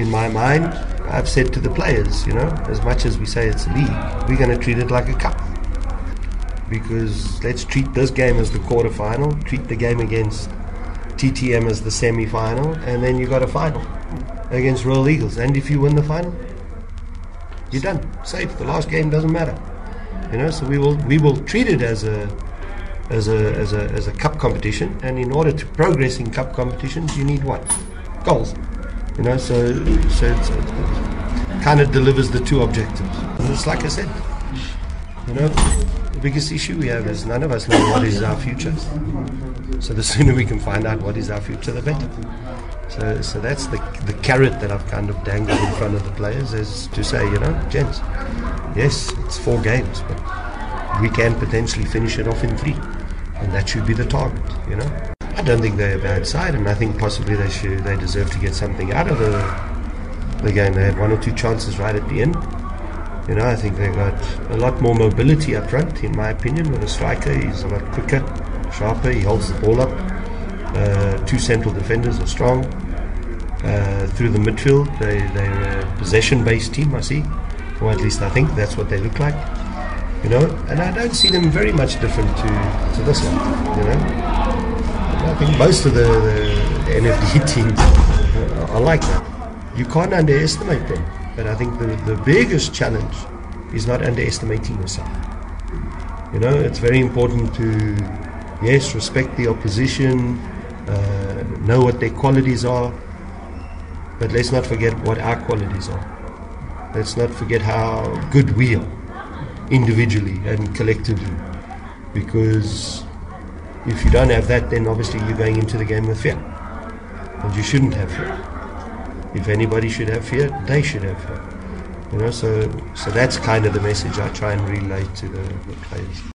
in my mind, I've said to the players, you know, as much as we say it's a league, we're going to treat it like a cup. Because let's treat this game as the quarter-final, treat the game against TTM as the semi-final, and then you've got a final against Royal Eagles. And if you win the final, you're done. Safe. The last game doesn't matter. You know, so we will we will treat it as a as a as a as a cup competition. And in order to progress in cup competitions, you need what? Goals. You know, so so it's, it kind of delivers the two objectives. And it's like I said, you know, the biggest issue we have is none of us know what is our future. So the sooner we can find out what is our future, the better. So, so that's the, the carrot that I've kind of dangled in front of the players is to say, you know, gents, yes, it's four games, but we can potentially finish it off in three. And that should be the target, you know. I don't think they're a bad side, and I think possibly they should they deserve to get something out of the the game. They had one or two chances right at the end. You know, I think they got a lot more mobility up front, in my opinion, with a striker. He's a lot quicker, sharper, he holds the ball up. Uh, two central defenders are strong. Uh, through the midfield, they, they're a possession based team, I see. Or at least I think that's what they look like. You know, and I don't see them very much different to, to this one, you know. I think most of the, the NFD teams are like that. You can't underestimate them. But I think the, the biggest challenge is not underestimating yourself. You know, it's very important to, yes, respect the opposition, uh, know what their qualities are, but let's not forget what our qualities are. Let's not forget how good we are, individually and collectively. Because if you don't have that, then obviously you're going into the game with fear. And you shouldn't have fear. If anybody should have fear, they should have fear. You know, so so that's kind of the message I try and relay to the, the players.